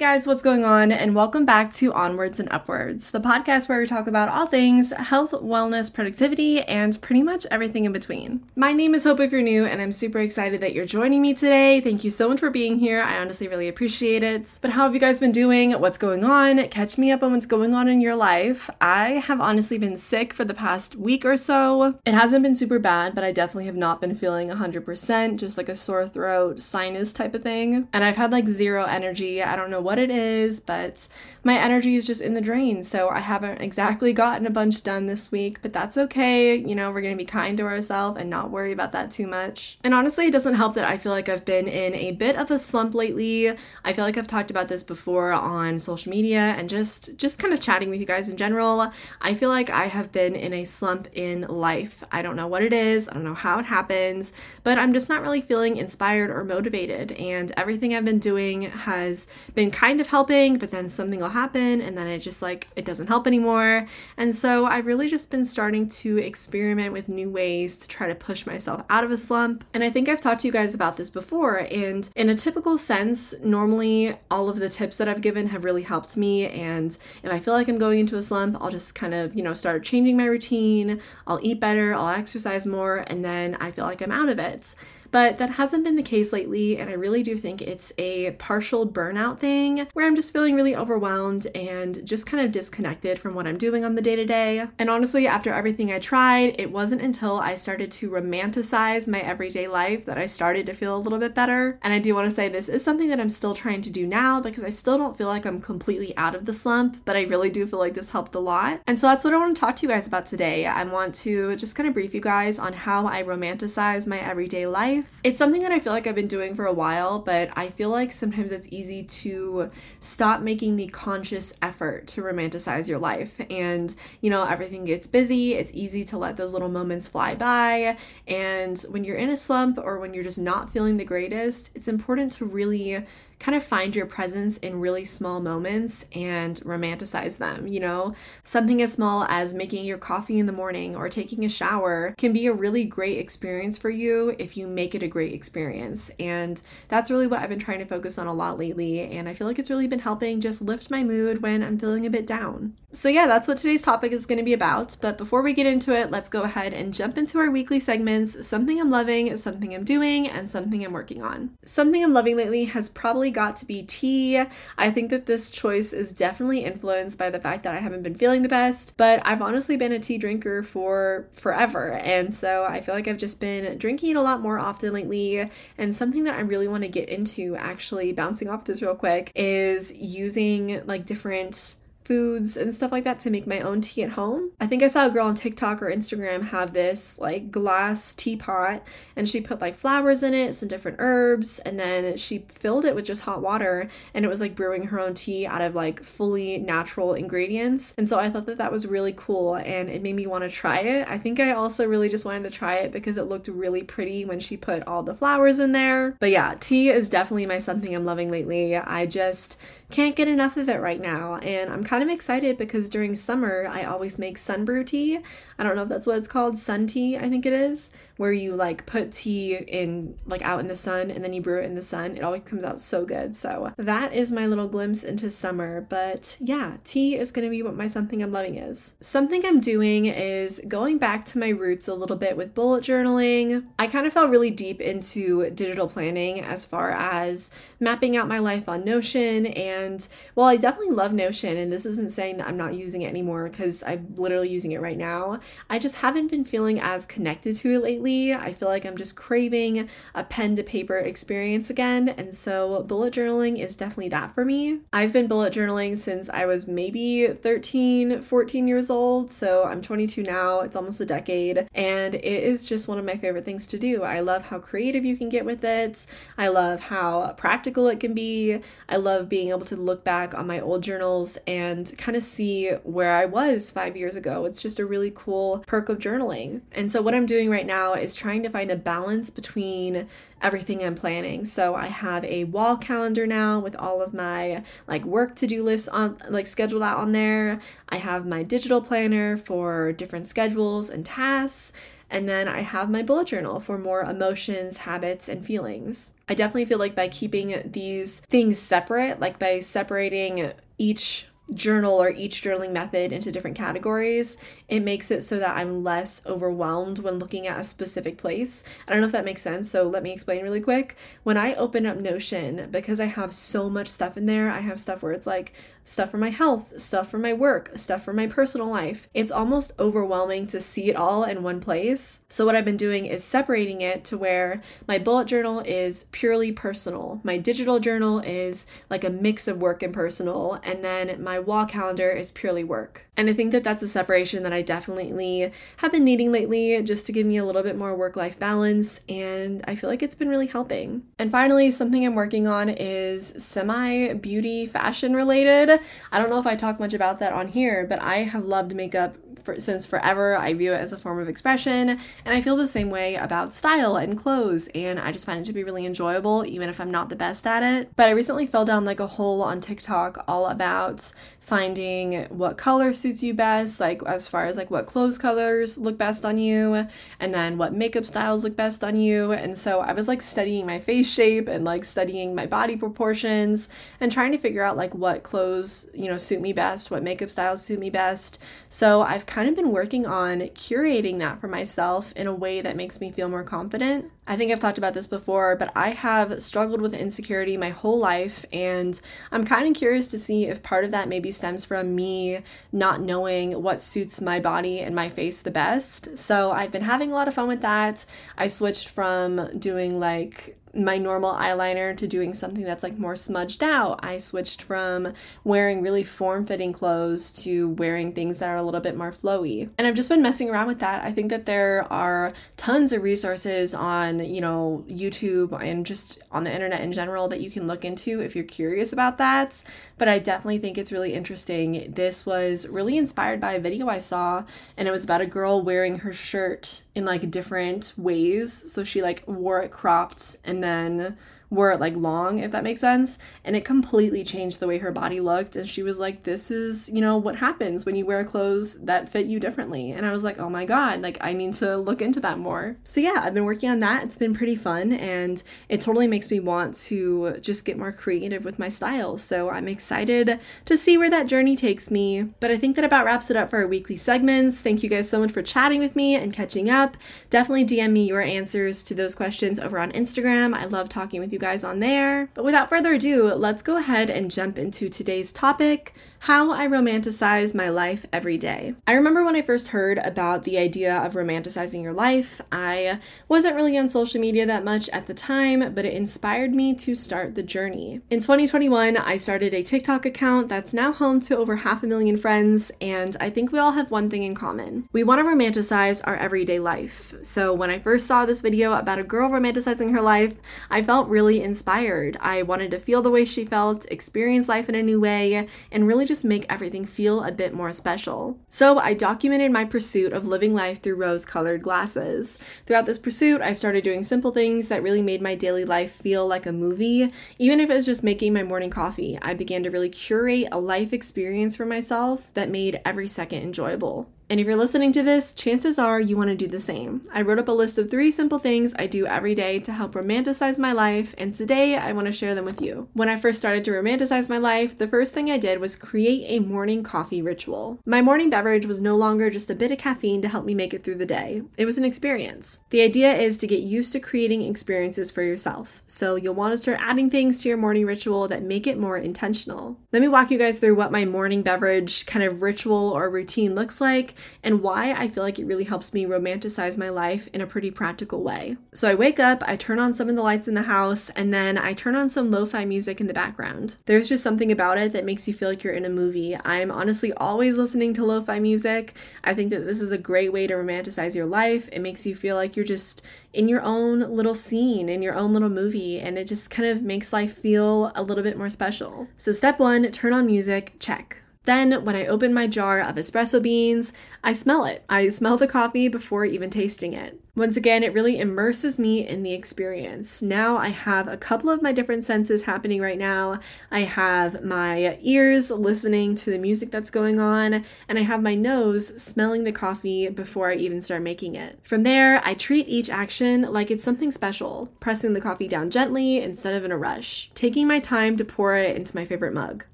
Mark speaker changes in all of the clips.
Speaker 1: Guys, what's going on? And welcome back to Onwards and Upwards, the podcast where we talk about all things health, wellness, productivity, and pretty much everything in between. My name is Hope if you're new, and I'm super excited that you're joining me today. Thank you so much for being here. I honestly really appreciate it. But how have you guys been doing? What's going on? Catch me up on what's going on in your life. I have honestly been sick for the past week or so. It hasn't been super bad, but I definitely have not been feeling 100%, just like a sore throat, sinus type of thing. And I've had like zero energy. I don't know what it is, but my energy is just in the drain. So I haven't exactly gotten a bunch done this week, but that's okay. You know, we're going to be kind to ourselves and not worry about that too much. And honestly, it doesn't help that I feel like I've been in a bit of a slump lately. I feel like I've talked about this before on social media and just just kind of chatting with you guys in general. I feel like I have been in a slump in life. I don't know what it is. I don't know how it happens, but I'm just not really feeling inspired or motivated and everything I've been doing has been kind of helping, but then something will happen and then it just like it doesn't help anymore. And so I've really just been starting to experiment with new ways to try to push myself out of a slump. And I think I've talked to you guys about this before. And in a typical sense, normally all of the tips that I've given have really helped me. And if I feel like I'm going into a slump, I'll just kind of, you know, start changing my routine. I'll eat better, I'll exercise more, and then I feel like I'm out of it. But that hasn't been the case lately, and I really do think it's a partial burnout thing where I'm just feeling really overwhelmed and just kind of disconnected from what I'm doing on the day to day. And honestly, after everything I tried, it wasn't until I started to romanticize my everyday life that I started to feel a little bit better. And I do want to say this is something that I'm still trying to do now because I still don't feel like I'm completely out of the slump, but I really do feel like this helped a lot. And so that's what I want to talk to you guys about today. I want to just kind of brief you guys on how I romanticize my everyday life life. It's something that I feel like I've been doing for a while, but I feel like sometimes it's easy to stop making the conscious effort to romanticize your life. And, you know, everything gets busy. It's easy to let those little moments fly by. And when you're in a slump or when you're just not feeling the greatest, it's important to really kind of find your presence in really small moments and romanticize them. You know, something as small as making your coffee in the morning or taking a shower can be a really great experience for you if you make it a great experience. And that's really what I've been trying to focus on a lot lately. And I feel like it's really been helping just lift my mood when I'm feeling a bit down. So, yeah, that's what today's topic is going to be about. But before we get into it, let's go ahead and jump into our weekly segments something I'm loving, something I'm doing, and something I'm working on. Something I'm loving lately has probably got to be tea. I think that this choice is definitely influenced by the fact that I haven't been feeling the best, but I've honestly been a tea drinker for forever. And so I feel like I've just been drinking it a lot more often lately. And something that I really want to get into, actually, bouncing off this real quick, is using like different foods and stuff like that to make my own tea at home. I think I saw a girl on TikTok or Instagram have this like glass teapot and she put like flowers in it, some different herbs, and then she filled it with just hot water and it was like brewing her own tea out of like fully natural ingredients. And so I thought that that was really cool and it made me want to try it. I think I also really just wanted to try it because it looked really pretty when she put all the flowers in there. But yeah, tea is definitely my something I'm loving lately. I just can't get enough of it right now. And I'm kind of excited because during summer, I always make sun brew tea. I don't know if that's what it's called, sun tea, I think it is, where you like put tea in like out in the sun and then you brew it in the sun. It always comes out so good. So that is my little glimpse into summer. But yeah, tea is to be what my something I'm loving is. Something I'm doing is going back to my roots a little bit with bullet journaling. I kind of fell really deep into digital planning as far as mapping out my life on Notion and while I definitely love Notion, and this isn't saying that I'm not using it anymore because I'm literally using it right now, I just haven't been feeling as connected to it lately. I feel like I'm just craving a pen to paper experience again. And so bullet journaling is definitely that for me. I've been bullet journaling since I was maybe 13, 14 years old. So I'm 22 now. It's almost a decade. And it is just one of my favorite things to do. I love how creative you can get with it. I love how practical it can be. I love being able to to look back on my old journals and kind of see where I was five years ago. It's just a really cool perk of journaling. And so, what I'm doing right now is trying to find a balance between everything I'm planning. So I have a wall calendar now with all of my like work to-do lists on like scheduled out on there. I have my digital planner for different schedules and tasks And then I have my bullet journal for more emotions, habits, and feelings. I definitely feel like by keeping these things separate, like by separating each journal or each journaling method into different categories, it makes it so that I'm less overwhelmed when looking at a specific place. I don't know if that makes sense, so let me explain really quick. When I open up Notion, because I have so much stuff in there, I have stuff where it's like stuff for my health, stuff for my work, stuff for my personal life. It's almost overwhelming to see it all in one place. So, what I've been doing is separating it to where my bullet journal is purely personal, my digital journal is like a mix of work and personal, and then my wall calendar is purely work. And I think that that's a separation that I definitely have been needing lately just to give me a little bit more work life balance, and I feel like it's been really helping. And finally, something I'm working on is semi beauty fashion related. I don't know if I talk much about that on here, but I have loved makeup for, since forever. I view it as a form of expression, and I feel the same way about style and clothes, and I just find it to be really enjoyable, even if I'm not the best at it. But I recently fell down like a hole on TikTok all about finding what color suits you best, like as far as like what clothes colors look best on you, and then what makeup styles look best on you. And so I was like studying my face shape and like studying my body proportions and trying to figure out like what clothes, you know, suit me best, what makeup styles suit me best. So I've kind of been working on curating that for myself in a way that makes me feel more confident. I think I've talked about this before, but I have struggled with insecurity my whole life, and I'm kind of curious to see if part of that maybe stems from me not knowing what suits my body and my face the best. So I've been having a lot of fun with that. I switched from doing like my normal eyeliner to doing something that's like more smudged out. I switched from wearing really form fitting clothes to wearing things that are a little bit more flowy. And I've just been messing around with that. I think that there are tons of resources on, you know, YouTube and just on the internet in general that you can look into if you're curious about that. But I definitely think it's really interesting. This was really inspired by a video I saw, and it was about a girl wearing her shirt in like different ways. So she like wore it cropped and then were like long, if that makes sense. And it completely changed the way her body looked. And she was like, This is, you know, what happens when you wear clothes that fit you differently. And I was like, Oh my God, like I need to look into that more. So yeah, I've been working on that. It's been pretty fun. And it totally makes me want to just get more creative with my style. So I'm excited to see where that journey takes me. But I think that about wraps it up for our weekly segments. Thank you guys so much for chatting with me and catching up. Definitely DM me your answers to those questions over on Instagram. I love talking with you guys on there. But without further ado, let's go ahead and jump into today's topic how I romanticize my life every day. I remember when I first heard about the idea of romanticizing your life, I wasn't really on social media that much at the time, but it inspired me to start the journey. In 2021, I started a TikTok account that's now home to over half a million friends, and I think we all have one thing in common. We want to romanticize our everyday life. So when I first saw this video about a girl romanticizing her life, I felt really inspired. I wanted to feel the way she felt, experience life in a new way, and really just make everything feel a bit more special. So I documented my pursuit of living life through rose colored glasses. Throughout this pursuit, I started doing simple things that really made my daily life feel like a movie. Even if it was just making my morning coffee, I began to really curate a life experience for myself that made every second enjoyable. And if you're listening to this, chances are you want to do the same. I wrote up a list of three simple things I do every day to help romanticize my life, and today I want to share them with you. When I first started to romanticize my life, the first thing I did was create a morning coffee ritual. My morning beverage was no longer just a bit of caffeine to help me make it through the day, it was an experience. The idea is to get used to creating experiences for yourself, so you'll want to start adding things to your morning ritual that make it more intentional. Let me walk you guys through what my morning beverage kind of ritual or routine looks like and why I feel like it really helps me romanticize my life in a pretty practical way. So I wake up, I turn on some of the lights in the house, and then I turn on some lo fi music in the background. There's just something about it that makes you feel like you're in a movie. I'm honestly always listening to lo fi music. I think that this is a great way to romanticize your life. It makes you feel like you're just in your own little scene, in your own little movie, and it just kind of makes life feel a little bit more special. So, step one turn on music, check. Then, when I open my jar of espresso beans, I smell it. I smell the coffee before even tasting it. Once again, it really immerses me in the experience. Now I have a couple of my different senses happening right now. I have my ears listening to the music that's going on, and I have my nose smelling the coffee before I even start making it. From there, I treat each action like it's something special, pressing the coffee down gently instead of in a rush, taking my time to pour it into my favorite mug,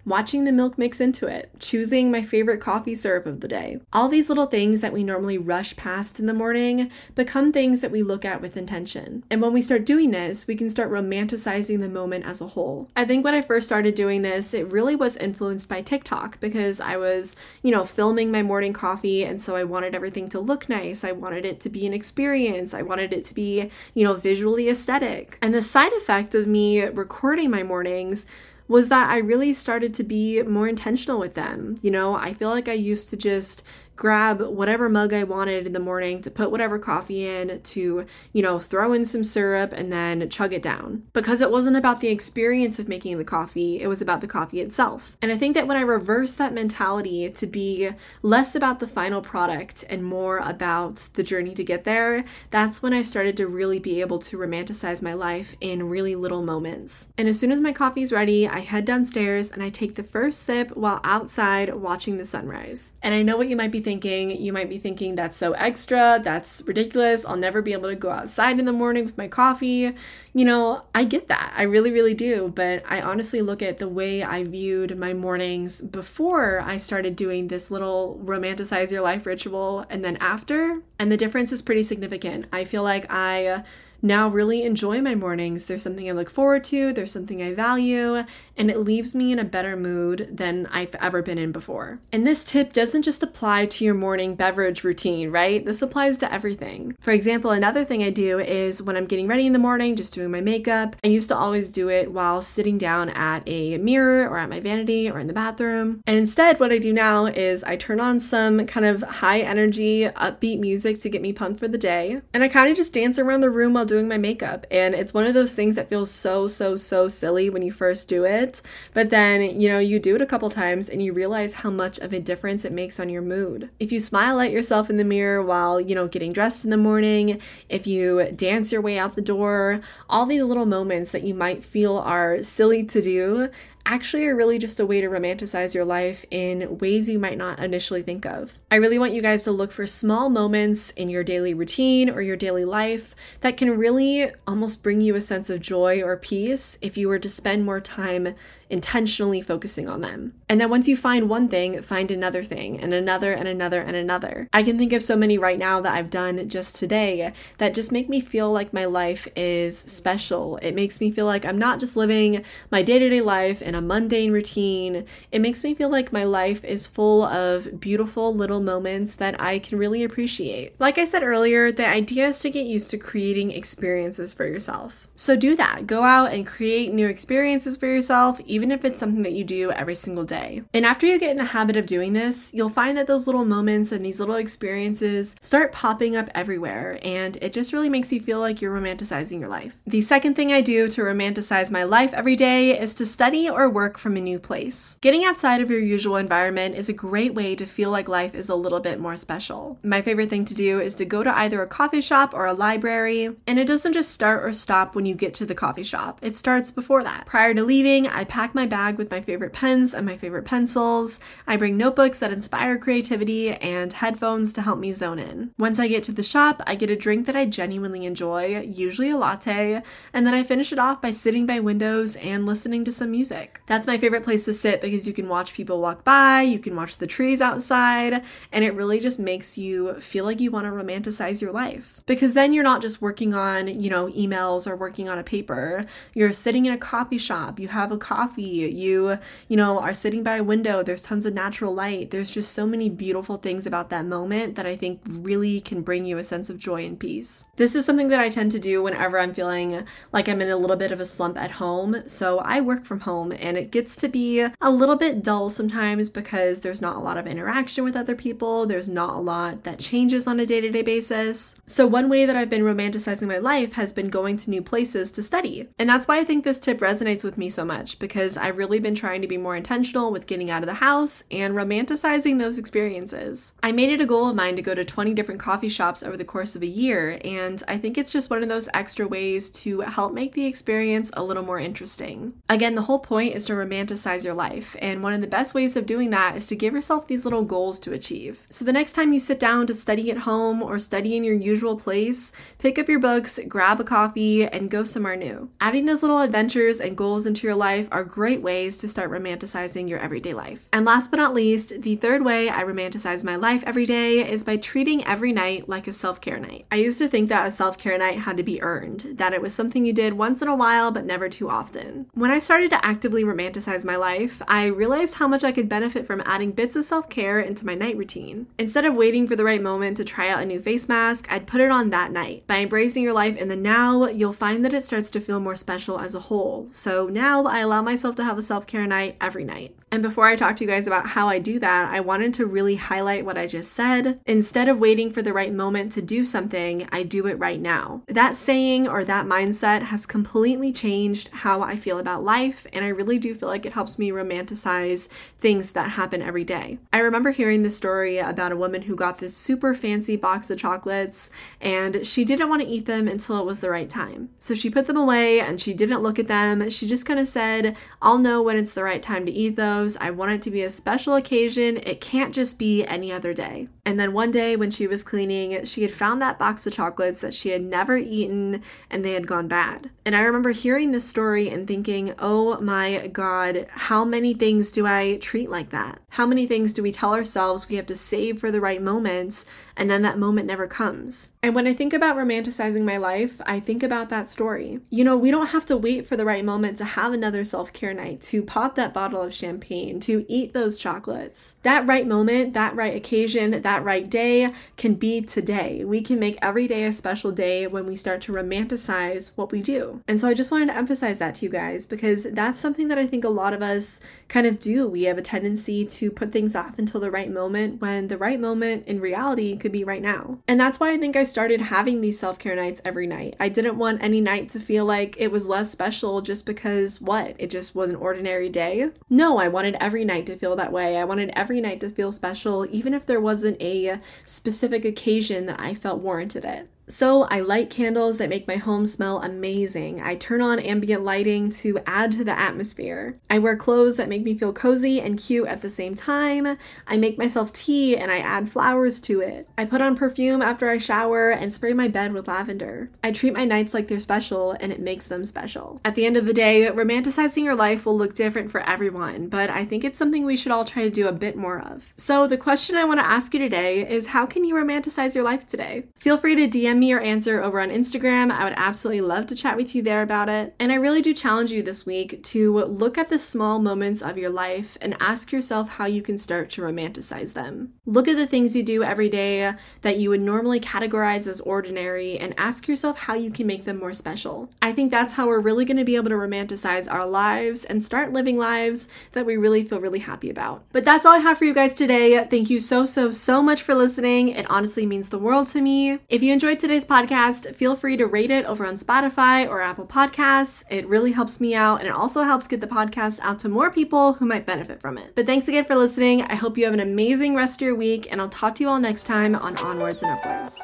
Speaker 1: watching the milk mix into it, choosing my favorite coffee syrup of the day. All these little things that we normally rush past in the morning become things that we look at with intention. And when we start doing this, we can start romanticizing the moment as a whole. I think when I first started doing this, it really was influenced by TikTok because I was, you know, filming my morning coffee and so I wanted everything to look nice. I wanted it to be an experience. I wanted it to be, you know, visually aesthetic. And the side effect of me recording my mornings was that I really started to be more intentional with them. You know, I feel like I used to just grab whatever mug I wanted in the morning to put whatever coffee in, to, you know, throw in some syrup and then chug it down. Because it wasn't about the experience of making the coffee, it was about the coffee itself. And I think that when I reverse that mentality to be less about the final product and more about the journey to get there, that's when I started to really be able to romanticize my life in really little moments. And as soon as my coffee's ready, I head downstairs and I take the first sip while outside watching the sunrise. And I know what you might be thinking. You might be thinking, that's so extra, that's ridiculous. I'll never be able to go outside in the morning with my coffee. You know, I get that. I really, really do. But I honestly look at the way I viewed my mornings before I started doing this little romanticize your life ritual and then after. And the difference is pretty significant. I feel like I now really enjoy my mornings. There's something I look forward to, there's something I value, and it leaves me in a better mood than I've ever been in before. And this tip doesn't just apply to your morning beverage routine, right? This applies to everything. For example, another thing I do is when I'm getting ready in the morning, just doing my makeup, I used to always do it while sitting down at a mirror or at my vanity or in the bathroom. And instead, what I do now is I turn on some kind of high energy, upbeat music to get me pumped for the day. And I kind of just dance around the room while doing my makeup. And it's one of those things that feels so, so, so silly when you first do it. But then, you know, you do it a couple times and you realize how much of a difference it makes on your mood. If you smile at yourself in the mirror while, you know, getting dressed in the morning, if you dance your way out the door, all these little moments that you might feel are silly to do actually are really just a way to romanticize your life in ways you might not initially think of. I really want you guys to look for small moments in your daily routine or your daily life that can really almost bring you a sense of joy or peace if you were to spend more time intentionally focusing on them. And then once you find one thing, find another thing and another and another and another. I can think of so many right now that I've done just today that just make me feel like my life is special. It makes me feel like I'm not just living my day to day life in a mundane routine. It makes me feel like my life is full of beautiful little moments that I can really appreciate. Like I said earlier, the idea is to get used to creating experiences for yourself. So do that. Go out and create new experiences for yourself even if it's something that you do every single day. And after you get in the habit of doing this, you'll find that those little moments and these little experiences start popping up everywhere, and it just really makes you feel like you're romanticizing your life. The second thing I do to romanticize my life every day is to study or work from a new place. Getting outside of your usual environment is a great way to feel like life is a little bit more special. My favorite thing to do is to go to either a coffee shop or a library, and it doesn't just start or stop when you get to the coffee shop. It starts before that. Prior to leaving, I pack pack my bag with my favorite pens and my favorite pencils. I bring notebooks that inspire creativity and headphones to help me zone in. Once I get to the shop, I get a drink that I genuinely enjoy, usually a latte, and then I finish it off by sitting by windows and listening to some music. That's my favorite place to sit because you can watch people walk by, you can watch the trees outside, and it really just makes you feel like you want to romanticize your life. Because then you're not just working on, you know, emails or working on a paper. You're sitting in a coffee shop, you have a coffee you, you know, are sitting by a window, there's tons of natural light. There's just so many beautiful things about that moment that I think really can bring you a sense of joy and peace. This is something that I tend to do whenever I'm feeling like I'm in a little bit of a slump at home. So I work from home and it gets to be a little bit dull sometimes because there's not a lot of interaction with other people, there's not a lot that changes on a day to day basis. So, one way that I've been romanticizing my life has been going to new places to study. And that's why I think this tip resonates with me so much because I've really been trying to be more intentional with getting out of the house and romanticizing those experiences. I made it a goal of mine to go to 20 different coffee shops over the course of a year, and I think it's just one of those extra ways to help make the experience a little more interesting. Again, the whole point is to romanticize your life, and one of the best ways of doing that is to give yourself these little goals to achieve. So the next time you sit down to study at home or study in your usual place, pick up your books, grab a coffee, and go somewhere new. Adding those little adventures and goals into your life are great ways to start romanticizing your everyday life. And last but not least, the third way I romanticize my life every day is by treating every night like a self care night. I used to think that a self care night had to be earned, that it was something you did once in a while but never too often. When I started to actively romanticize my life, I realized how much I could benefit from adding bits of self care into my night routine. Instead of waiting for the right moment to try out a new face mask, I'd put it on that night. By embracing your life in the now, you'll find that it starts to feel more special as a whole. So now I allow myself to have a self care night every night. And before I talk to you guys about how I do that, I wanted to really highlight what I just said. Instead of waiting for the right moment to do something, I do it right now. That saying or that mindset has completely changed how I feel about life, and I really do feel like it helps me romanticize things that happen every day. I remember hearing the story about a woman who got this super fancy box of chocolates, and she didn't want to eat them until it was the right time. So she put them away and she didn't look at them. She just kind of said, I'll know when it's the right time to eat them I want it to be a special occasion. It can't just be any other day. And then one day when she was cleaning, she had found that box of chocolates that she had never eaten and they had gone bad. And I remember hearing this story and thinking, oh my God, how many things do I treat like that? How many things do we tell ourselves we have to save for the right moments and then that moment never comes? And when I think about romanticizing my life, I think about that story. You know, we don't have to wait for the right moment to have another self care night, to pop that bottle of champagne champagne, to eat those chocolates. That right moment, that right occasion, that right day can be today. We can make every day a special day when we start to romanticize what we do. And so I just wanted to emphasize that to you guys because that's something that I think a lot of us kind of do. We have a tendency to put things off until the right moment when the right moment in reality could be right now. And that's why I think I started having these self care nights every night. I didn't want any night to feel like it was less special just because what? It just was an ordinary day. No, I wanted every night to feel that way. I wanted every night to feel special, even if there wasn't a specific occasion that I felt warranted it. So, I light candles that make my home smell amazing. I turn on ambient lighting to add to the atmosphere. I wear clothes that make me feel cozy and cute at the same time. I make myself tea and I add flowers to it. I put on perfume after I shower and spray my bed with lavender. I treat my nights like they're special and it makes them special. At the end of the day, romanticizing your life will look different for everyone, but I think it's something we should all try to do a bit more of. So, the question I want to ask you today is how can you romanticize your life today? Feel free to DM me your answer over on Instagram. I would absolutely love to chat with you there about it. And I really do challenge you this week to look at the small moments of your life and ask yourself how you can start to romanticize them. Look at the things you do every day that you would normally categorize as ordinary and ask yourself how you can make them more special. I think that's how we're really going to be able to romanticize our lives and start living lives that we really feel really happy about. But that's all I have for you guys today. Thank you so, so, so much for listening. It honestly means the world to me. If you enjoyed today's podcast, feel free to rate it over on Spotify or Apple Podcasts. It really helps me out and it also helps get the podcast out to more people who might benefit from it. But thanks again for listening. I hope you have an amazing rest of your week and I'll talk to you all next time on Onwards and Upwards.